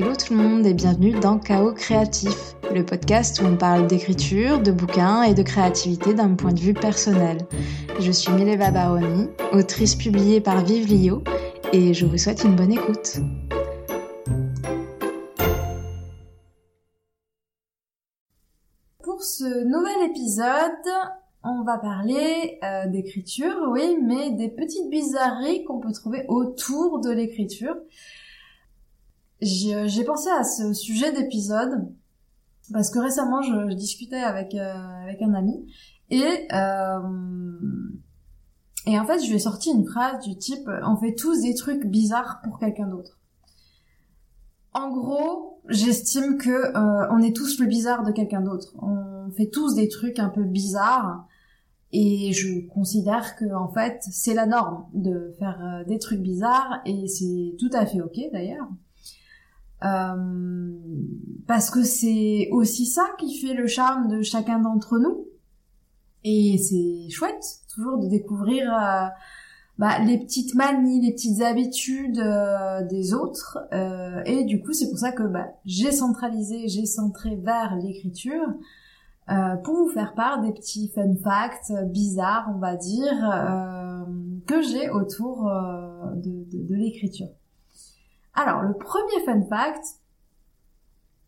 Hello tout le monde et bienvenue dans Chaos Créatif, le podcast où on parle d'écriture, de bouquins et de créativité d'un point de vue personnel. Je suis Mileva Baroni, autrice publiée par Vive Lio et je vous souhaite une bonne écoute. Pour ce nouvel épisode, on va parler euh, d'écriture, oui, mais des petites bizarreries qu'on peut trouver autour de l'écriture. J'ai pensé à ce sujet d'épisode parce que récemment je, discutais avec euh, avec un ami et euh, et en fait je lui ai sorti une phrase du type on fait tous des trucs bizarres pour quelqu'un d'autre. En gros, j'estime que euh, on est tous le bizarre de quelqu'un d'autre. On fait tous des trucs un peu bizarres et je considère que en fait c'est la norme de faire euh, des trucs bizarres et c'est tout à fait ok d'ailleurs. Euh, parce que c'est aussi ça qui fait le charme de chacun d'entre nous. Et c'est chouette, toujours de découvrir euh, bah, les petites manies, les petites habitudes euh, des autres. Et du coup, c'est pour ça que bah, j'ai centralisé, j'ai centré vers l'écriture pour vous faire part des petits fun facts bizarres, on va dire, que j'ai autour de, de, de l'écriture. Alors, le premier fun fact,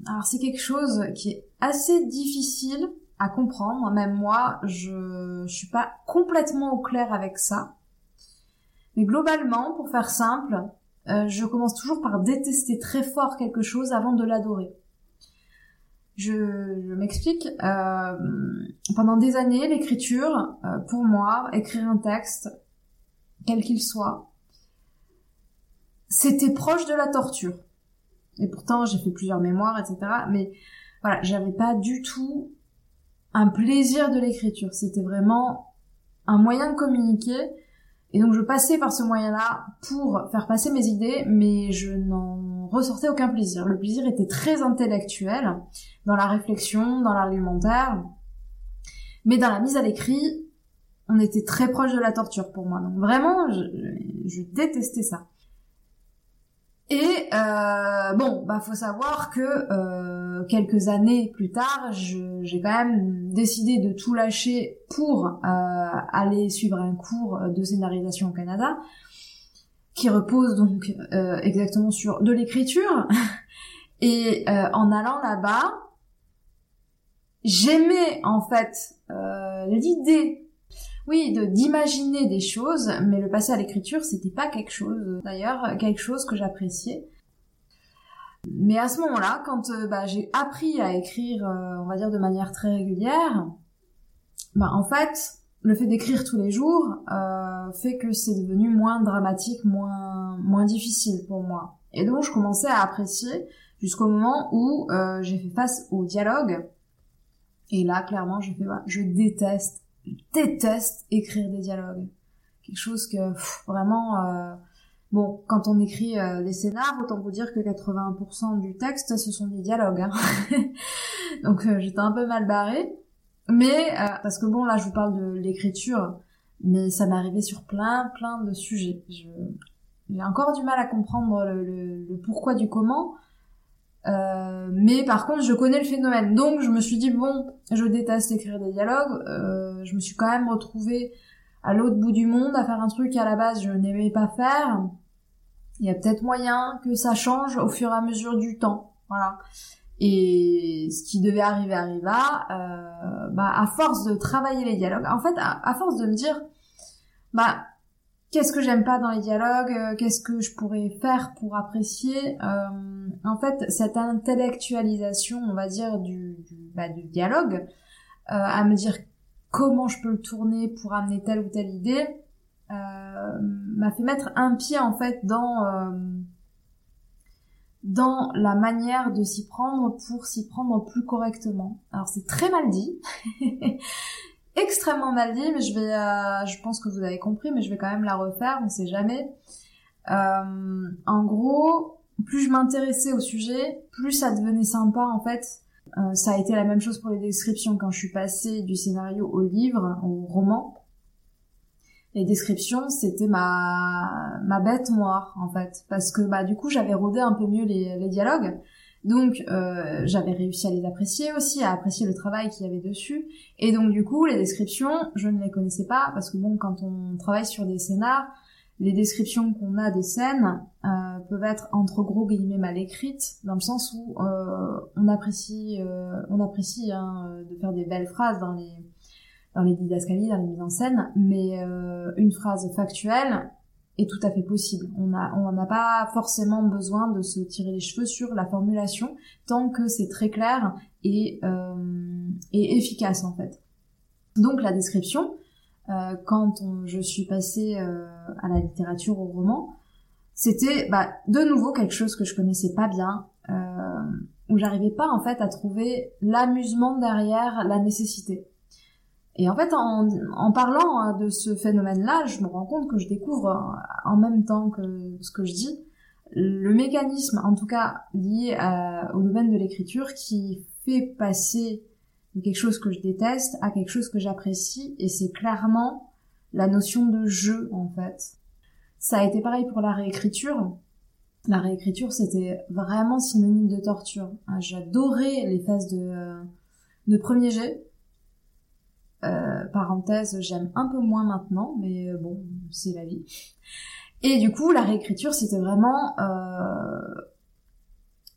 alors c'est quelque chose qui est assez difficile à comprendre. Même moi, je, suis pas complètement au clair avec ça. Mais globalement, pour faire simple, euh, je commence toujours par détester très fort quelque chose avant de l'adorer. Je, m'explique. Euh, pendant des années, l'écriture, euh, pour moi, écrire un texte, quel qu'il soit, c'était proche de la torture. Et pourtant, j'ai fait plusieurs mémoires, etc. Mais voilà, j'avais pas du tout un plaisir de l'écriture. C'était vraiment un moyen de communiquer. Et donc, je passais par ce moyen-là pour faire passer mes idées, mais je n'en ressortais aucun plaisir. Le plaisir était très intellectuel, dans la réflexion, dans l'argumentaire. Mais dans la mise à l'écrit, on était très proche de la torture pour moi. Donc vraiment, je, je détestais ça. Et euh, bon, bah faut savoir que euh, quelques années plus tard, j'ai quand même décidé de tout lâcher pour euh, aller suivre un cours de scénarisation au Canada, qui repose donc euh, exactement sur de l'écriture. Et euh, en allant là-bas, j'aimais en fait l'idée oui, de d'imaginer des choses, mais le passer à l'écriture, c'était pas quelque chose, d'ailleurs, quelque chose que j'appréciais. Mais à ce moment-là, quand euh, bah, j'ai appris à écrire, euh, on va dire de manière très régulière, bah, en fait, le fait d'écrire tous les jours euh, fait que c'est devenu moins dramatique, moins moins difficile pour moi. Et donc je commençais à apprécier jusqu'au moment où j'ai fait face au dialogue. Et là, clairement, j'ai fait, bah, je déteste déteste écrire des dialogues. Quelque chose que vraiment euh, bon, quand on écrit euh, des scénars, autant vous dire que 80% du texte ce sont des dialogues. Hein. Donc euh, j'étais un peu mal barrée, mais parce que bon là je vous parle de l'écriture, mais ça m'est arrivé sur plein plein de sujets. j'ai encore du mal à comprendre le pourquoi du comment. Euh, mais par contre, je connais le phénomène. Donc, je me suis dit, bon, je déteste écrire des dialogues. Euh, je me suis quand même retrouvée à l'autre bout du monde à faire un truc à la base je n'aimais pas faire. Il y a peut-être moyen que ça change au fur et à mesure du temps. Voilà. Et ce qui devait arriver arriva. Euh, bah, à force de travailler les dialogues, en fait, à, à force de me dire, bah, qu'est-ce que j'aime pas dans les dialogues, euh, qu'est-ce que je pourrais faire pour apprécier. Euh, en fait, cette intellectualisation, on va dire, du, bah, du dialogue, euh, à me dire comment je peux le tourner pour amener telle ou telle idée, euh, m'a fait mettre un pied en fait dans euh, dans la manière de s'y prendre pour s'y prendre plus correctement. Alors c'est très mal dit. extrêmement mal dit, mais je vais, euh, je pense que vous avez compris, mais je vais quand même la refaire, on sait jamais. Euh, en gros, plus je m'intéressais au sujet, plus ça devenait sympa en fait. Euh, ça a été la même chose pour les descriptions quand je suis passée du scénario au livre, au roman. les descriptions, c'était ma ma bête noire en fait, parce que bah du coup j'avais rodé un peu mieux les, les dialogues, donc euh, j'avais réussi à les apprécier aussi, à apprécier le travail qu'il y avait dessus, et donc du coup les descriptions, je ne les connaissais pas parce que bon quand on travaille sur des scénars, les descriptions qu'on a des scènes euh, peuvent être entre gros guillemets mal écrites dans le sens où euh, on apprécie on apprécie hein, de faire des belles phrases dans les dans les didascalies, dans les mises en scène, mais une phrase factuelle est tout à fait possible. On a on n'a pas forcément besoin de se tirer les cheveux sur la formulation tant que c'est très clair et euh, et efficace en fait. Donc la description euh, quand je suis passée euh, à la littérature, au roman, c'était bah, de nouveau quelque chose que je connaissais pas bien, euh, où j'arrivais pas en fait à trouver l'amusement derrière la nécessité. Et en fait, en, en parlant hein, de ce phénomène-là, je me rends compte que je découvre en même temps que ce que je dis le mécanisme, en tout cas lié à, au domaine de l'écriture, qui fait passer quelque chose que je déteste à quelque chose que j'apprécie et c'est clairement la notion de jeu en fait. Ça a été pareil pour la réécriture. La réécriture c'était vraiment synonyme de torture. Ah, j'adorais les phases de, euh, de premier jet. Euh, parenthèse, j'aime un peu moins maintenant, mais euh, bon, c'est la vie. Et du coup, la réécriture, c'était vraiment euh,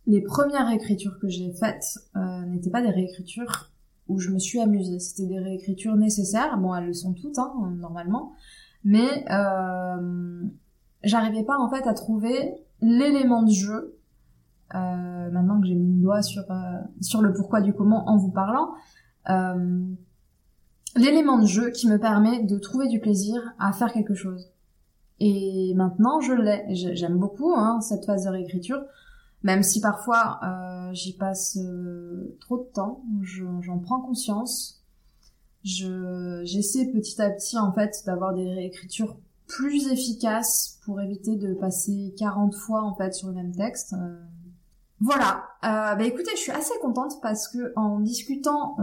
les premières réécritures que j'ai faites euh, n'étaient pas des réécritures où je me suis amusée. C'était des réécritures nécessaires. Bon, elles le sont toutes, hein, normalement. Mais euh, j'arrivais pas, en fait, à trouver l'élément de jeu. Euh, maintenant que j'ai mis le doigt sur, sur le pourquoi du comment en vous parlant. L'élément de jeu qui me permet de trouver du plaisir à faire quelque chose. Et maintenant, je l'ai. J'aime beaucoup hein, cette phase de réécriture même si parfois euh, j'y passe euh, trop de temps, j'en prends conscience. Je j'essaie petit à petit en fait d'avoir des réécritures plus efficaces pour éviter de passer 40 fois en fait sur le même texte. Euh. Voilà. Euh, bah écoutez, je suis assez contente parce que en discutant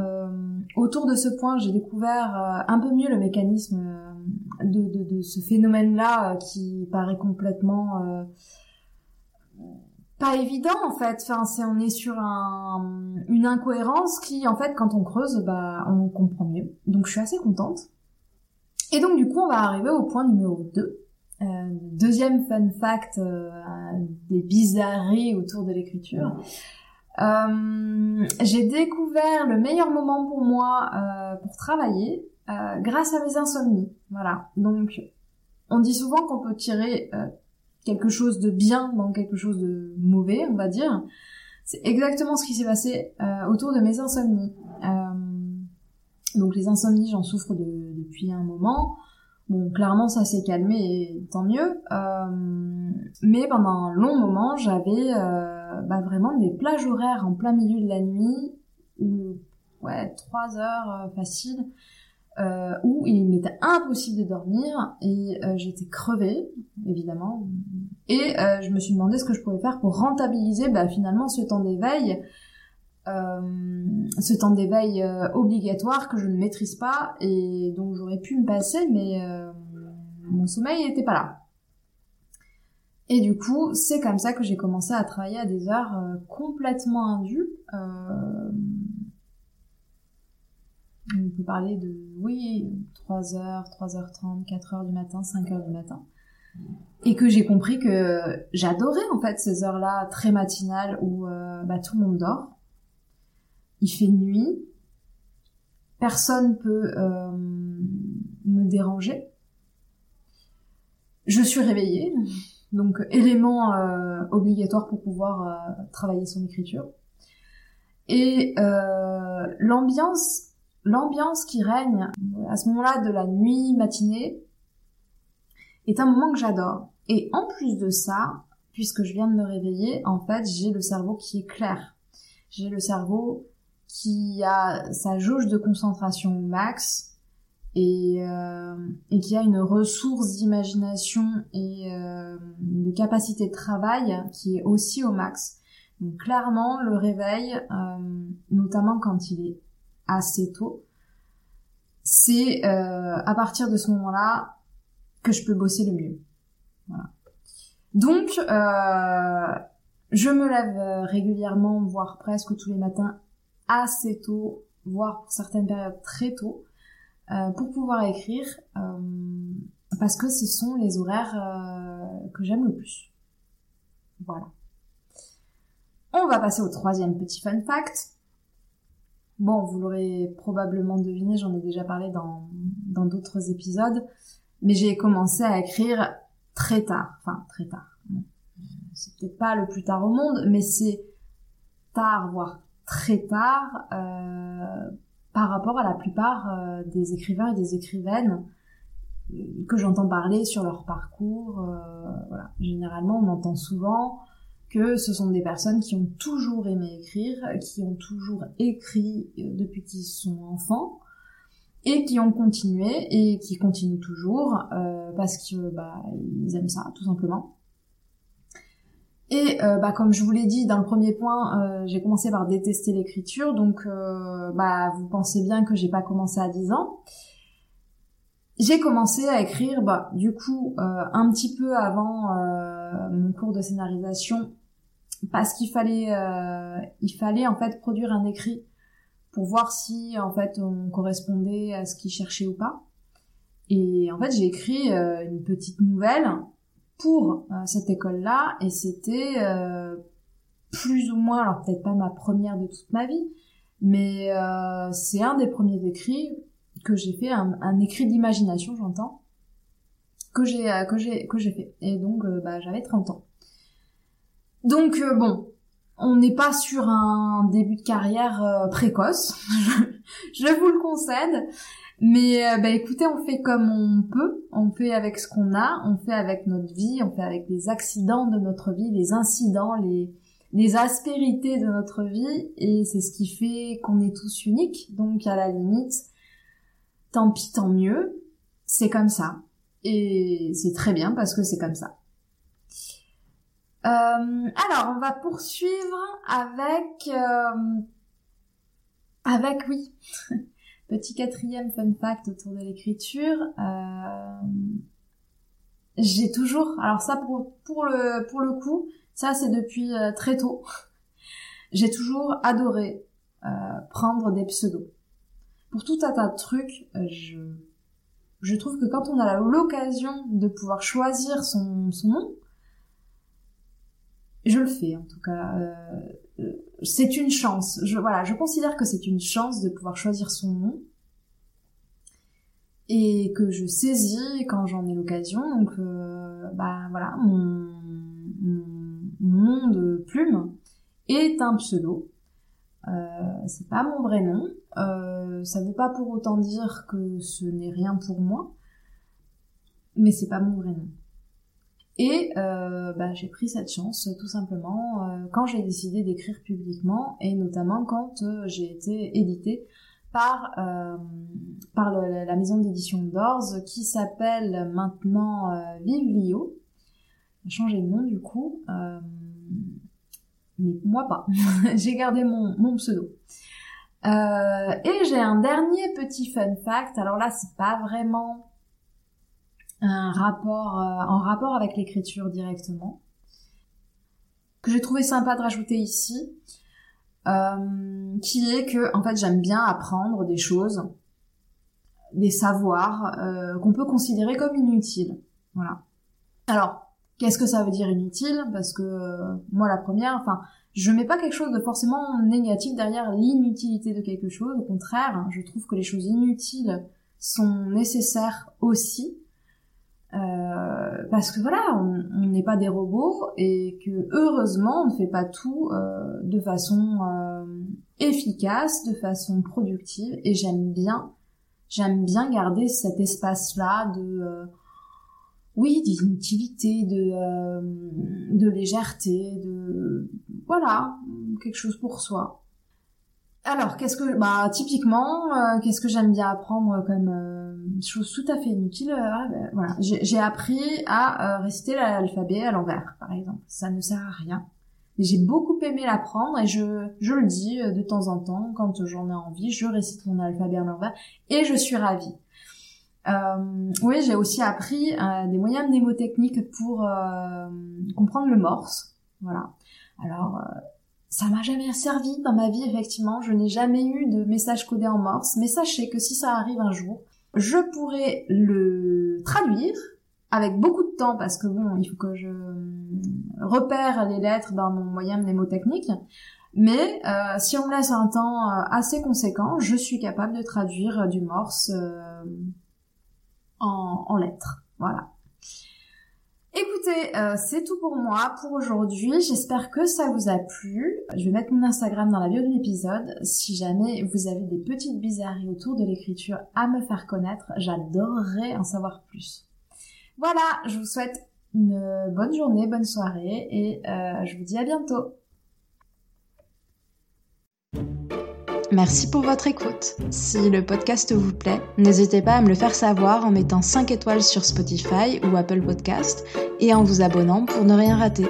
autour de ce point, j'ai découvert un peu mieux le mécanisme de, de, de ce phénomène-là qui paraît complètement pas évident en fait. Enfin, c'est on est sur un, une incohérence qui en fait quand on creuse, bah on comprend mieux. Donc je suis assez contente. Et donc du coup on va arriver au point numéro 2. Euh, deuxième fun fact euh, des bizarreries autour de l'écriture. Euh, j'ai découvert le meilleur moment pour moi euh, pour travailler euh, grâce à mes insomnies. Voilà. Donc on dit souvent qu'on peut tirer quelque chose de bien dans quelque chose de mauvais, on va dire. C'est exactement ce qui s'est passé autour de mes insomnies. Donc les insomnies, j'en souffre depuis un moment. Bon, clairement, ça s'est calmé et tant mieux. Euh, mais pendant un long moment, j'avais bah, vraiment des plages horaires en plein milieu de la nuit, ou ouais, trois heures facile, euh, où il m'était impossible de dormir et euh, j'étais crevée, évidemment. Et euh, je me suis demandé ce que je pouvais faire pour rentabiliser bah, finalement ce temps d'éveil, euh, ce temps d'éveil obligatoire que je ne maîtrise pas et dont j'aurais pu me passer, mais mon sommeil n'était pas là. Et du coup, c'est comme ça que j'ai commencé à travailler à des heures complètement indues. On peut parler de, oui, 3h, 3h30, 4h du matin, 5h du matin. Et que j'ai compris que j'adorais en fait ces heures-là très matinales où euh, bah, tout le monde dort. Il fait nuit. Personne peut euh, me déranger. Je suis réveillée. Donc élément euh, obligatoire pour pouvoir travailler son écriture. Et l'ambiance l'ambiance qui règne à ce moment-là de la nuit matinée est un moment que j'adore. Et en plus de ça, puisque je viens de me réveiller, en fait, j'ai le cerveau qui est clair. J'ai le cerveau qui a sa jauge de concentration max et, euh, et qui a une ressource d'imagination et euh, de capacité de travail qui est aussi au max. Donc clairement, le réveil, euh, notamment quand il est assez tôt, c'est euh, à partir de ce moment-là que je peux bosser le mieux. Voilà. Donc, euh, je me lève régulièrement, voire presque tous les matins, assez tôt, voire pour certaines périodes très tôt, euh, pour pouvoir écrire, euh, parce que ce sont les horaires euh, que j'aime le plus. Voilà. On va passer au troisième petit fun fact. Bon, vous l'aurez probablement deviné, j'en ai déjà parlé dans dans d'autres épisodes, mais j'ai commencé à écrire très tard, enfin très tard. C'est peut-être pas le plus tard au monde, mais c'est tard, voire très tard, euh, par rapport à la plupart euh, des écrivains et des écrivaines que j'entends parler sur leur parcours. Euh, voilà. Généralement, on entend souvent que ce sont des personnes qui ont toujours aimé écrire, qui ont toujours écrit euh, depuis qu'ils sont enfants et qui ont continué et qui continuent toujours euh, parce que bah, ils aiment ça tout simplement. Et euh, bah, comme je vous l'ai dit dans le premier point, euh, j'ai commencé par détester l'écriture, donc euh, bah, vous pensez bien que j'ai pas commencé à 10 ans. J'ai commencé à écrire, bah, du coup, un petit peu avant mon cours de scénarisation parce qu'il fallait il fallait en fait produire un écrit pour voir si en fait on correspondait à ce qu'il cherchait ou pas. Et en fait, j'ai écrit une petite nouvelle pour euh, cette école-là et c'était plus ou moins alors peut-être pas ma première de toute ma vie, mais c'est un des premiers écrits que j'ai fait un, écrit d'imagination, j'entends que j'ai que j'ai que j'ai fait. Et donc bah j'avais 30 ans. Donc euh, bon, on n'est pas sur un début de carrière euh, précoce, je vous le concède. Mais euh, bah, écoutez, on fait comme on peut, on fait avec ce qu'on a, on fait avec notre vie, on fait avec les accidents de notre vie, les incidents, les, les aspérités de notre vie, et c'est ce qui fait qu'on est tous uniques. Donc à la limite, tant pis, tant mieux, c'est comme ça. Et c'est très bien parce que c'est comme ça. Euh, alors, on va poursuivre avec... Euh, avec, oui, petit quatrième fun fact autour de l'écriture. Euh, j'ai toujours... Alors ça, pour, le, pour le coup, ça c'est depuis très tôt. J'ai toujours adoré prendre des pseudos. Pour tout un tas de trucs, je, je trouve que quand on a l'occasion de pouvoir choisir son, son nom, je le fais en tout cas. Euh, c'est une chance. Je, voilà, je considère que c'est une chance de pouvoir choisir son nom et que je saisis quand j'en ai l'occasion. Donc, euh, bah voilà, mon, nom de plume est un pseudo. Euh, c'est pas mon vrai nom. Euh, ça veut pas pour autant dire que ce n'est rien pour moi, mais c'est pas mon vrai nom. Et euh, bah, j'ai pris cette chance tout simplement euh, quand j'ai décidé d'écrire publiquement et notamment quand euh, j'ai été éditée par par la maison d'édition d'Ors qui s'appelle maintenant Vivlio. a changé de nom du coup, mais moi pas. j'ai gardé mon, mon pseudo. et j'ai un dernier petit fun fact. Alors là, c'est pas vraiment un rapport, euh, en rapport avec l'écriture directement, que j'ai trouvé sympa de rajouter ici, euh, qui est que en fait j'aime bien apprendre des choses, des savoirs euh, qu'on peut considérer comme inutiles. Voilà. Alors, qu'est-ce que ça veut dire inutile? Parce que euh, moi la première, enfin, je mets pas quelque chose de forcément négatif derrière l'inutilité de quelque chose. Au contraire, je trouve que les choses inutiles sont nécessaires aussi euh, parce que voilà, on n'est pas des robots et que heureusement on ne fait pas tout euh, de façon euh, efficace, de façon productive et j'aime bien, j'aime bien garder cet espace-là de euh, oui d'inutilité, de de légèreté, de voilà quelque chose pour soi. Alors, qu'est-ce que, bah, typiquement, euh, qu'est-ce que j'aime bien apprendre comme euh, chose tout à fait inutile euh, ben, Voilà, j'ai appris à réciter l'alphabet à l'envers, par exemple. Ça ne sert à rien. J'ai beaucoup aimé l'apprendre et je, je le dis de temps en temps, quand j'en ai envie, je récite mon alphabet à l'envers et je suis ravie. Euh, oui, j'ai aussi appris euh, des moyens mnémotechniques pour euh, comprendre le morse. Voilà. Alors, euh, ça m'a jamais servi dans ma vie, effectivement. Je n'ai jamais eu de message codé en morse. Mais sachez que si ça arrive un jour, je pourrais le traduire avec beaucoup de temps parce que bon, il faut que je repère les lettres dans mon moyen mnémotechnique. Mais euh, si on me laisse un temps assez conséquent, je suis capable de traduire du morse en, lettres. Voilà. Écoutez, euh, c'est tout pour moi pour aujourd'hui. J'espère que ça vous a plu. Je vais mettre mon Instagram dans la bio de l'épisode. Si jamais vous avez des petites bizarreries autour de l'écriture à me faire connaître, j'adorerais en savoir plus. Voilà, je vous souhaite une bonne journée, bonne soirée et euh, je vous dis à bientôt. Merci pour votre écoute. Si le podcast vous plaît, n'hésitez pas à me le faire savoir en mettant 5 étoiles sur Spotify ou Apple Podcast et en vous abonnant pour ne rien rater.